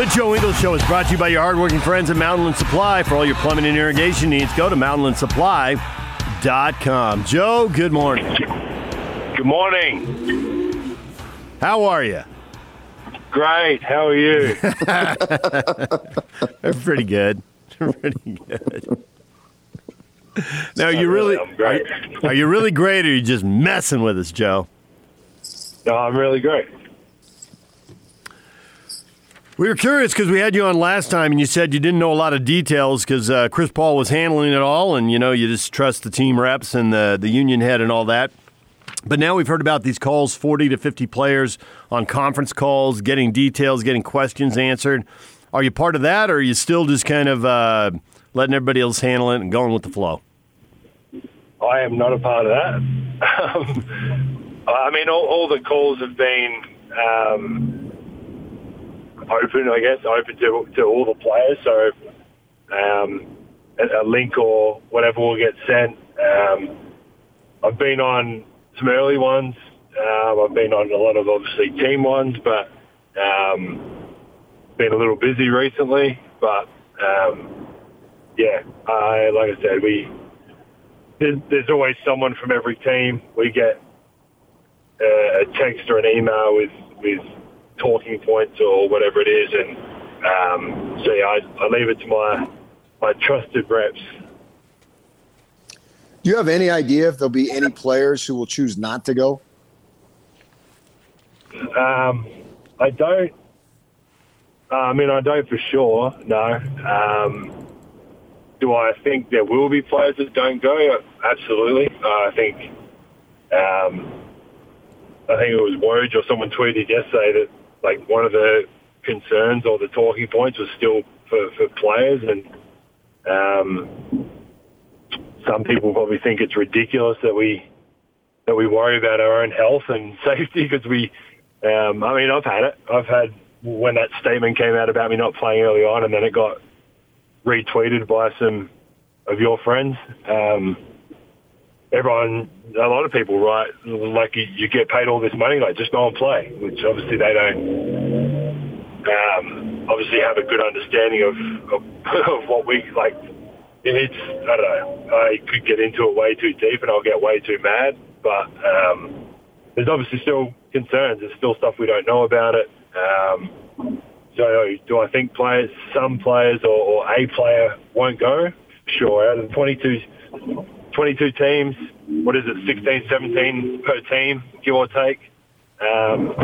The Joe Ingles Show is brought to you by your hardworking friends at Mountainland Supply. For all your plumbing and irrigation needs, go to mountainlandsupply.com. Joe, good morning. Good morning. How are you? Great. How are you? I'm pretty good. Pretty good. Now, are you really I'm great. are you really great, or are you just messing with us, Joe? No, I'm really great. We were curious because we had you on last time, and you said you didn't know a lot of details because uh, Chris Paul was handling it all, and you know you just trust the team reps and the the union head and all that. But now we've heard about these calls, forty to fifty players on conference calls, getting details, getting questions answered. Are you part of that, or are you still just kind of uh, letting everybody else handle it and going with the flow? I am not a part of that. I mean, all, all the calls have been um, open, I guess, open to, to all the players. So um, a, a link or whatever will get sent. Um, I've been on some early ones. Um, I've been on a lot of obviously team ones, but um, been a little busy recently. But um, yeah, I, like I said, we there's, always someone from every team. We get uh, a text or an email with with talking points or whatever it is, and um, so yeah, I, I leave it to my my trusted reps. Do you have any idea if there'll be any players who will choose not to go? Um, I don't. uh, I mean, I don't for sure. No. Um, do I think there will be players that don't go? Absolutely. Uh, I think. Um, I think it was Woj or someone tweeted yesterday that like one of the concerns or the talking points was still for, for players, and um, some people probably think it's ridiculous that we that we worry about our own health and safety because we. Um, I mean, I've had it. I've had when that statement came out about me not playing early on, and then it got retweeted by some of your friends. Um, everyone, a lot of people write like you, you get paid all this money, like just go and play, which obviously they don't. Um, obviously, have a good understanding of, of of what we like. It's I don't know. I could get into it way too deep, and I'll get way too mad. But um, there's obviously still concerns. There's still stuff we don't know about it. Um, so do I think players, some players or, or a player won't go? Sure. Out of the 22, 22 teams, what is it, 16, 17 per team, give or take? Um,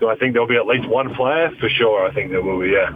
do I think there'll be at least one player? For sure, I think there will be, yeah.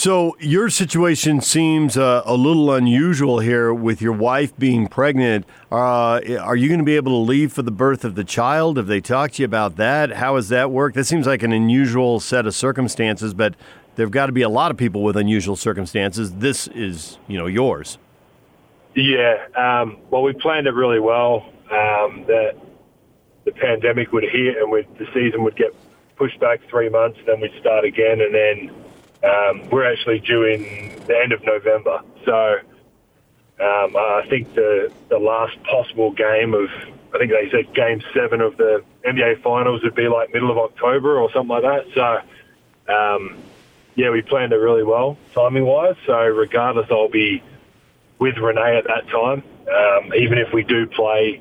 So your situation seems uh, a little unusual here with your wife being pregnant. Uh, are you going to be able to leave for the birth of the child? Have they talked to you about that? How does that work? That seems like an unusual set of circumstances, but there've got to be a lot of people with unusual circumstances. This is, you know, yours. Yeah. Um, well, we planned it really well. Um, that the pandemic would hit and the season would get pushed back three months, and then we'd start again, and then um, we're actually due in the end of November. So um, I think the the last possible game of I think they said game seven of the NBA Finals would be like middle of October or something like that. So um, yeah, we planned it really well timing wise. So regardless, I'll be with Renee at that time. Um, even if we do play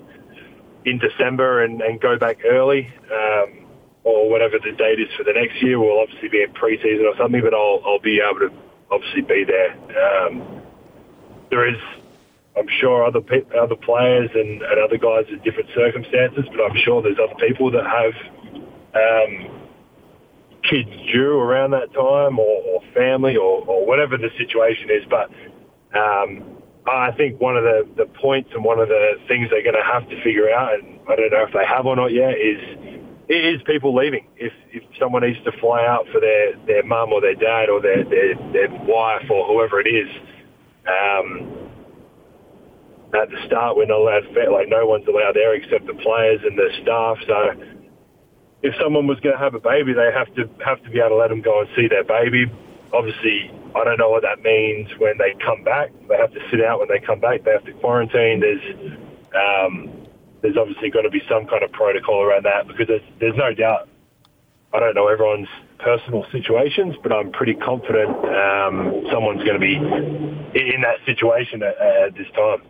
in December and, and go back early. Um, or whatever the date is for the next year. We'll obviously be in preseason or something, but I'll I'll be able to obviously be there. Um, there is, I'm sure, other pe- other players and, and other guys in different circumstances, but I'm sure there's other people that have um, kids due around that time, or, or family, or, or whatever the situation is. But um, I think one of the, the points and one of the things they're going to have to figure out, and I don't know if they have or not yet, is it is people leaving. If if someone needs to fly out for their their mum or their dad or their their, their wife or whoever it is, um, at the start we're not allowed like no one's allowed there except the players and the staff. So if someone was going to have a baby, they have to have to be able to let them go and see their baby. Obviously, I don't know what that means when they come back. They have to sit out when they come back. They have to quarantine. There's um, there's obviously got to be some kind of protocol around that because there's, there's no doubt. I don't know everyone's personal situations, but I'm pretty confident um, someone's going to be in that situation at, at this time.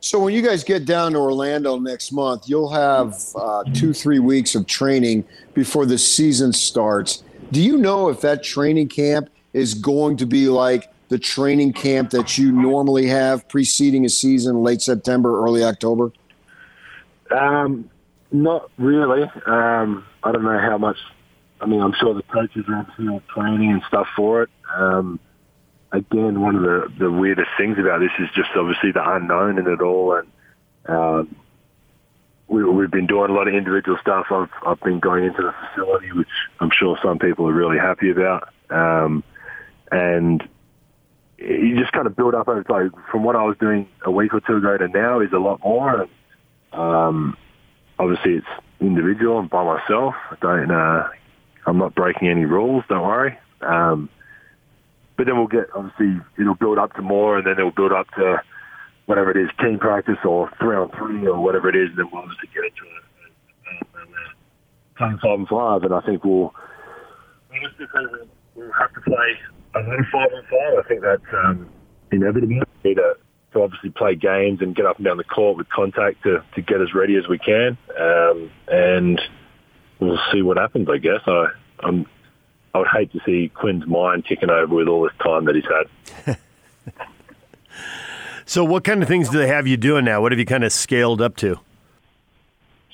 So when you guys get down to Orlando next month, you'll have uh, two, three weeks of training before the season starts. Do you know if that training camp is going to be like the training camp that you normally have preceding a season, late September, early October? Um, not really. Um, I don't know how much. I mean, I'm sure the coaches are obviously training and stuff for it. Um, again, one of the, the weirdest things about this is just obviously the unknown in it all. And um, we, we've been doing a lot of individual stuff. I've, I've been going into the facility, which I'm sure some people are really happy about. Um, and you just kind of build up over like from what I was doing a week or two ago to now is a lot more. And, um, obviously, it's individual and by myself. I don't. Uh, I'm not breaking any rules. Don't worry. Um, but then we'll get obviously it'll build up to more, and then it'll build up to whatever it is, team practice or three on three or whatever it is. And then we'll obviously get into it. Five and five, and I think we'll we'll have to play a little five and five. I think that's um, inevitable. We need to, to obviously play games and get up and down the court with contact to, to get as ready as we can, um, and we'll see what happens. I guess I I'm I would hate to see Quinn's mind ticking over with all this time that he's had. so, what kind of things do they have you doing now? What have you kind of scaled up to?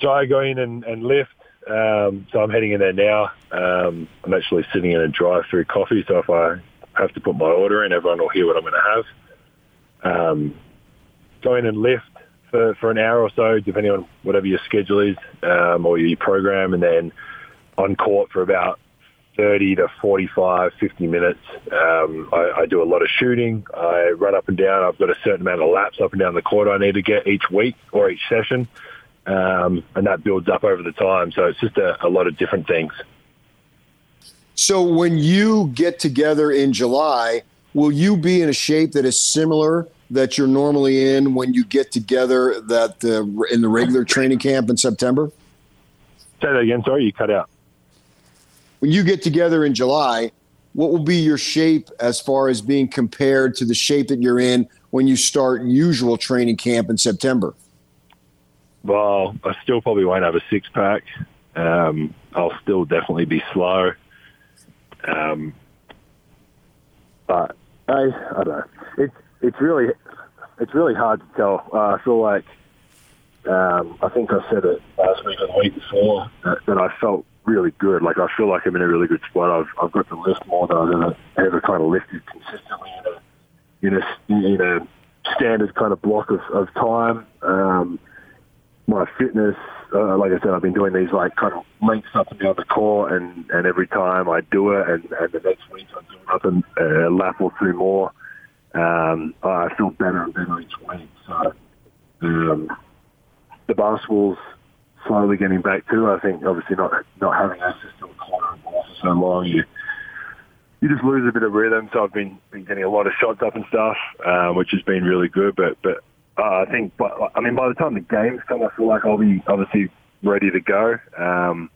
So I go in and, and lift. Um, so I'm heading in there now. Um, I'm actually sitting in a drive-through coffee. So if I have to put my order in, everyone will hear what I'm going to have. Um, go in and lift for, for an hour or so, depending on whatever your schedule is um, or your program, and then on court for about 30 to 45, 50 minutes. Um, I, I, do a lot of shooting. I run up and down. I've got a certain amount of laps up and down the court I need to get each week or each session. Um, and that builds up over the time. So it's just a, a lot of different things. So when you get together in July, will you be in a shape that is similar that you're normally in when you get together that in the regular training camp in September? Say that again. Sorry, you cut out when you get together in July, what will be your shape as far as being compared to the shape that you're in when you start usual training camp in September? Well, I still probably won't have a six pack. Um, I'll still definitely be slow. Um, but I, I don't know. It's it's really it's really hard to tell. Uh, I feel like um, I think I said it last week or the week before that, that I felt really good. Like I feel like I'm in a really good spot. I've I've got to lift more than I've ever, ever kind of lifted consistently in a in a in a standard kind of block of, of time. Um, my fitness, uh, like I said, I've been doing these like kind of lengths up and down the court, and and every time I do it, and, and the next week I do it up and uh, lap or two more. Um, I feel better and better each week. So um, the basketball's slowly getting back to. I think obviously not not having access to a corner for so long, you you just lose a bit of rhythm. So I've been been getting a lot of shots up and stuff, um, which has been really good. But but uh, I think, but I mean, by the time the games come, I feel like I'll be obviously ready to go. Um,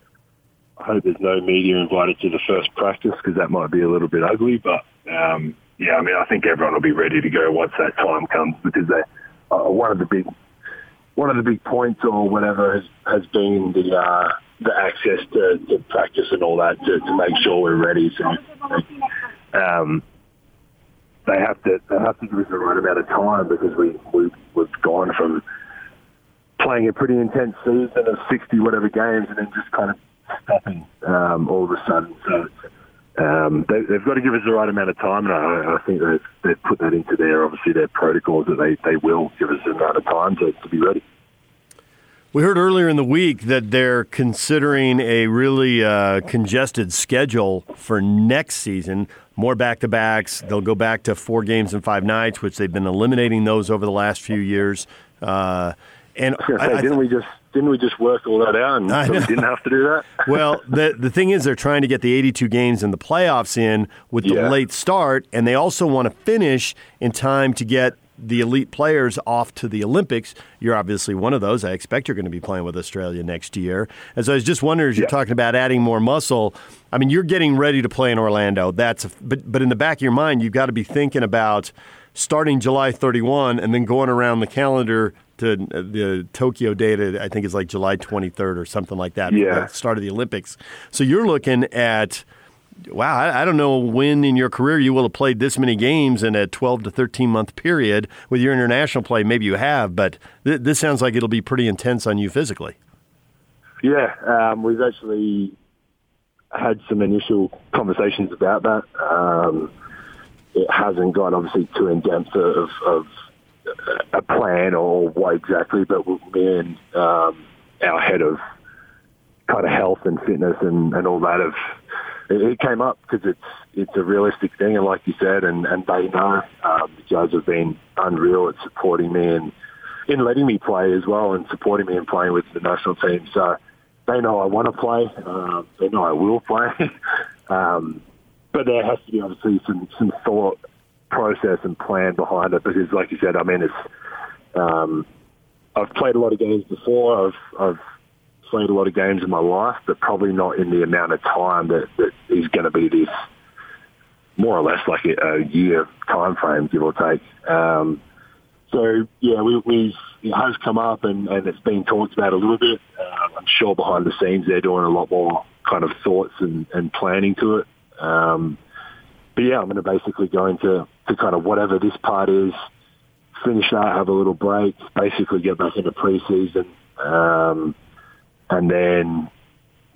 I hope there's no media invited to the first practice because that might be a little bit ugly. But um, yeah, I mean, I think everyone will be ready to go once that time comes because they, uh, one of the big one of the big points or whatever has, has been the uh, the access to, to practice and all that to, to make sure we're ready. So um, they have to they have to give us the right amount of time because we, we we've gone from playing a pretty intense season of sixty whatever games and then just kind of stopping um, all of a sudden. So um, they, have got to give us the right amount of time, and I, I think they've, they've put that into their obviously their protocols that they, they will give us the amount of time to, to be ready. We heard earlier in the week that they're considering a really uh, congested schedule for next season. More back to backs. They'll go back to four games and five nights, which they've been eliminating those over the last few years. Uh, and I, I, I didn't we just didn't we just work all that out and so we didn't have to do that? well, the the thing is, they're trying to get the 82 games and the playoffs in with the Yeah. late start, and they also want to finish in time to get the elite players off to the Olympics. You're obviously one of those. I expect you're going to be playing with Australia next year. And so I was just wondering, as you're Yeah. talking about adding more muscle, I mean, you're getting ready to play in Orlando. That's a, but but in the back of your mind, you've got to be thinking about starting July 31 and then going around the calendar to uh, the Tokyo date. I think is like July 23rd or something like that. Yeah. the start of the Olympics. So you're looking at. Wow, I, I don't know when in your career you will have played this many games in a 12 to 13 month period with your international play. Maybe you have, but th- this sounds like it'll be pretty intense on you physically. Yeah, um, we've actually had some initial conversations about that. Um, it hasn't gone obviously too in depth of, of a plan or what exactly, but me and um, our head of kind of health and fitness and, and all that have it, came up because it's it's a realistic thing, and like you said, and and they know um, the Jazz have been unreal at supporting me and in letting me play as well, and supporting me in playing with the national team. So they know I want to play. Um, they know I will play. um, but there has to be obviously some some thought process and plan behind it because, like you said, I mean, it's um, I've played a lot of games before. I've I've played a lot of games in my life, but probably not in the amount of time that, that is going to be this more or less like a, a year time frame, give or take. Um, so yeah, we, we've it has come up and, and it's been talked about a little bit. Uh, I'm sure behind the scenes they're doing a lot more kind of thoughts and, and planning to it. Um, but yeah, I'm going to basically go into to kind of whatever this part is, finish that, have a little break, basically get back into preseason, um, and then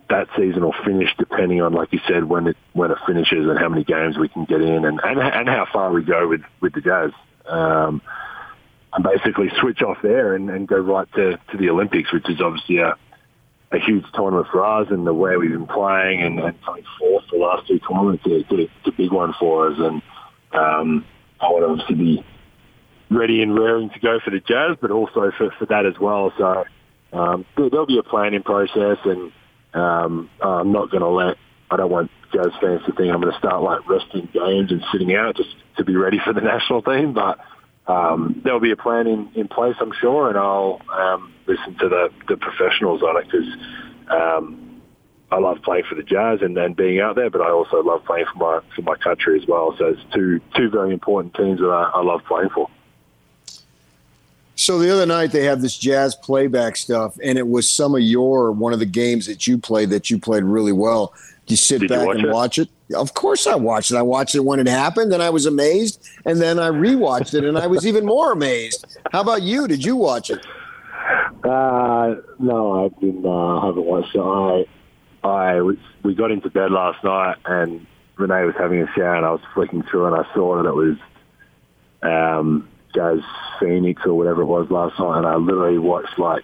that season will finish depending on, like you said, when it when it finishes and how many games we can get in and and, and how far we go with with the Jazz. Um, and basically switch off there and, and go right to, to the Olympics, which is obviously a, a huge tournament for us and the way we've been playing and, and coming fourth the last two tournaments. It's a, a big one for us. And um, I want to obviously be ready and raring to go for the Jazz, but also for, for that as well. So um, there, there'll be a planning process and um, I'm not going to let, I don't want Jazz fans to think I'm going to start like resting games and sitting out just to be ready for the national team. But um, there'll be a plan in, in place, I'm sure, and I'll um, listen to the, the professionals on it because um, I love playing for the Jazz and then being out there, but I also love playing for my for my country as well. So it's two two very important teams that I, I love playing for. So the other night they have this jazz playback stuff, and it was some of your one of the games that you played that you played really well. Did you sit Did you back watch and it? watch it? Of course I watched it. I watched it when it happened, and I was amazed. And then I rewatched it, and I was even more amazed. How about you? Did you watch it? Uh, no, I didn't. Uh, I haven't watched it. I, I was, we got into bed last night, and Renee was having a shower, and I was flicking through, and I saw that it was um, Jazz Phoenix or whatever it was last night, and I literally watched like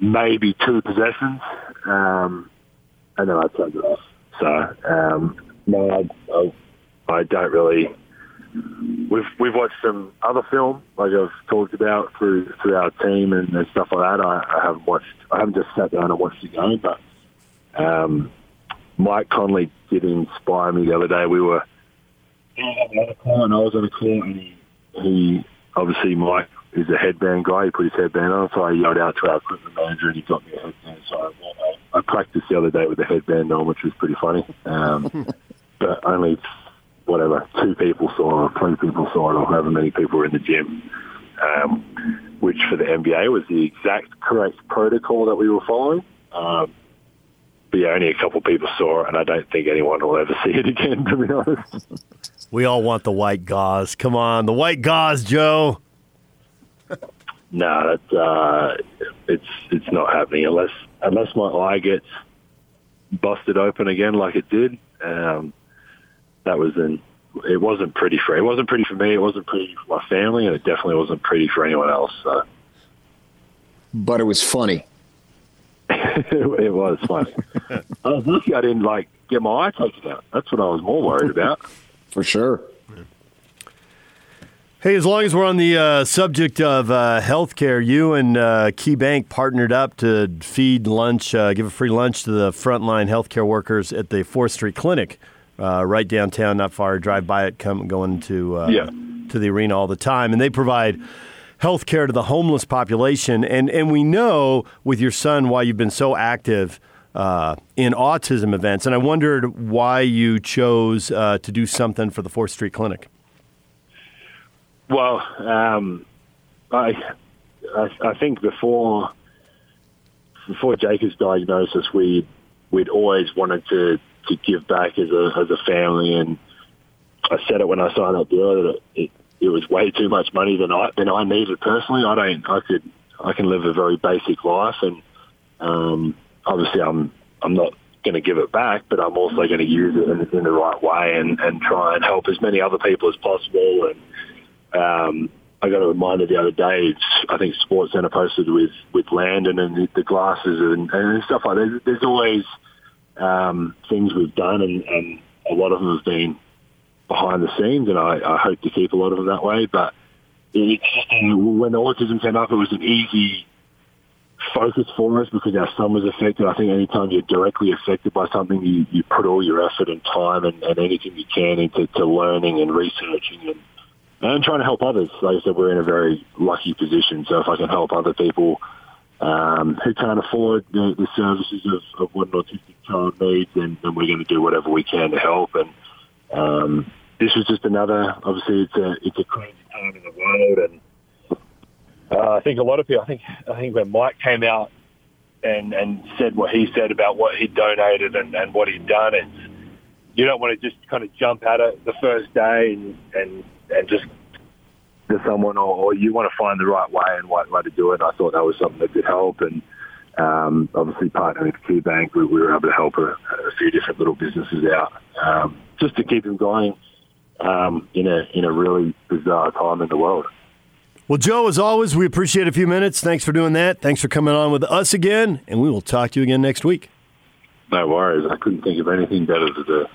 maybe two possessions, um, and then I turned it off. So um, no, I, I, I don't really. We've we've watched some other film, like I've talked about through through our team and, and stuff like that. I, I haven't watched. I haven't just sat down and watched the game, but um, Mike Conley did inspire me the other day. We were I was on a call, and he, he obviously Mike is a headband guy. He put his headband on, so I yelled out to our equipment manager, and he got me a headband. So I, I practiced the other day with the headband on, which was pretty funny. Um, but only whatever two people saw, or three people saw it, or however many people were in the gym. Um, which for the NBA was the exact correct protocol that we were following. Um, but yeah, only a couple people saw it, and I don't think anyone will ever see it again. To be honest. We all want the white gauze. Come on, the white gauze, Joe. No, that uh, it's it's not happening unless unless my eye gets busted open again like it did. Um, that was in. It wasn't pretty for it wasn't pretty for me. It wasn't pretty for my family, and it definitely wasn't pretty for anyone else. So. But it was funny. it was funny. I was lucky I didn't like get my eye taken out. That's what I was more worried about. For sure. Hey, as long as we're on the uh, subject of uh, healthcare, you and uh, KeyBank partnered up to feed lunch, uh, give a free lunch to the frontline healthcare workers at the Fourth Street Clinic, uh, right downtown, not far. Drive by it, come going to uh, Yeah. to the arena all the time, and they provide healthcare to the homeless population. And and we know with your son why you've been so active uh, in autism events. And I wondered why you chose uh, to do something for the Fourth Street Clinic. Well, um, I, I I think before before Jacob's diagnosis, we we'd always wanted to to give back as a as a family, and I said it when I signed up deal that it, it was way too much money than I than I needed personally. I don't I could I can live a very basic life, and um, obviously I'm I'm not going to give it back, but I'm also going to use it in, in the right way and, and try and help as many other people as possible. And um, I got a reminder the other day. It's, I think SportsCenter posted with with Landon and the, glasses and, and stuff like that. There's, always um, things we've done, and, and a lot of them have been behind the scenes, and I, I hope to keep a lot of them that way. But uh, when autism came up, it was an easy focus for us because our son was affected. I think anytime you're directly affected by something, you, you put all your effort and time and, and anything you can into to learning and researching and, and trying to help others. Like I said, we're in a very lucky position. So if I can help other people um, who can't afford the, the services of, of what an autistic child needs, then, then we're going to do whatever we can to help. And um, this was just another. Obviously, it's a it's a crazy time in the world, and uh, I think a lot of people. I think I think when Mike came out and and said what he said about what he donated and, and what he'd done, it's you don't want to just kind of jump at it the first day and and, and just to someone, or, or you want to find the right way and right way to do it. I thought that was something that could help, and um, obviously partnering with KeyBank, we, we were able to help a, a few different little businesses out um, just to keep them going um, in a in a really bizarre time in the world. Well, Joe, as always, we appreciate a few minutes. Thanks for doing that. Thanks for coming on with us again, and we will talk to you again next week. No worries. I couldn't think of anything better to do.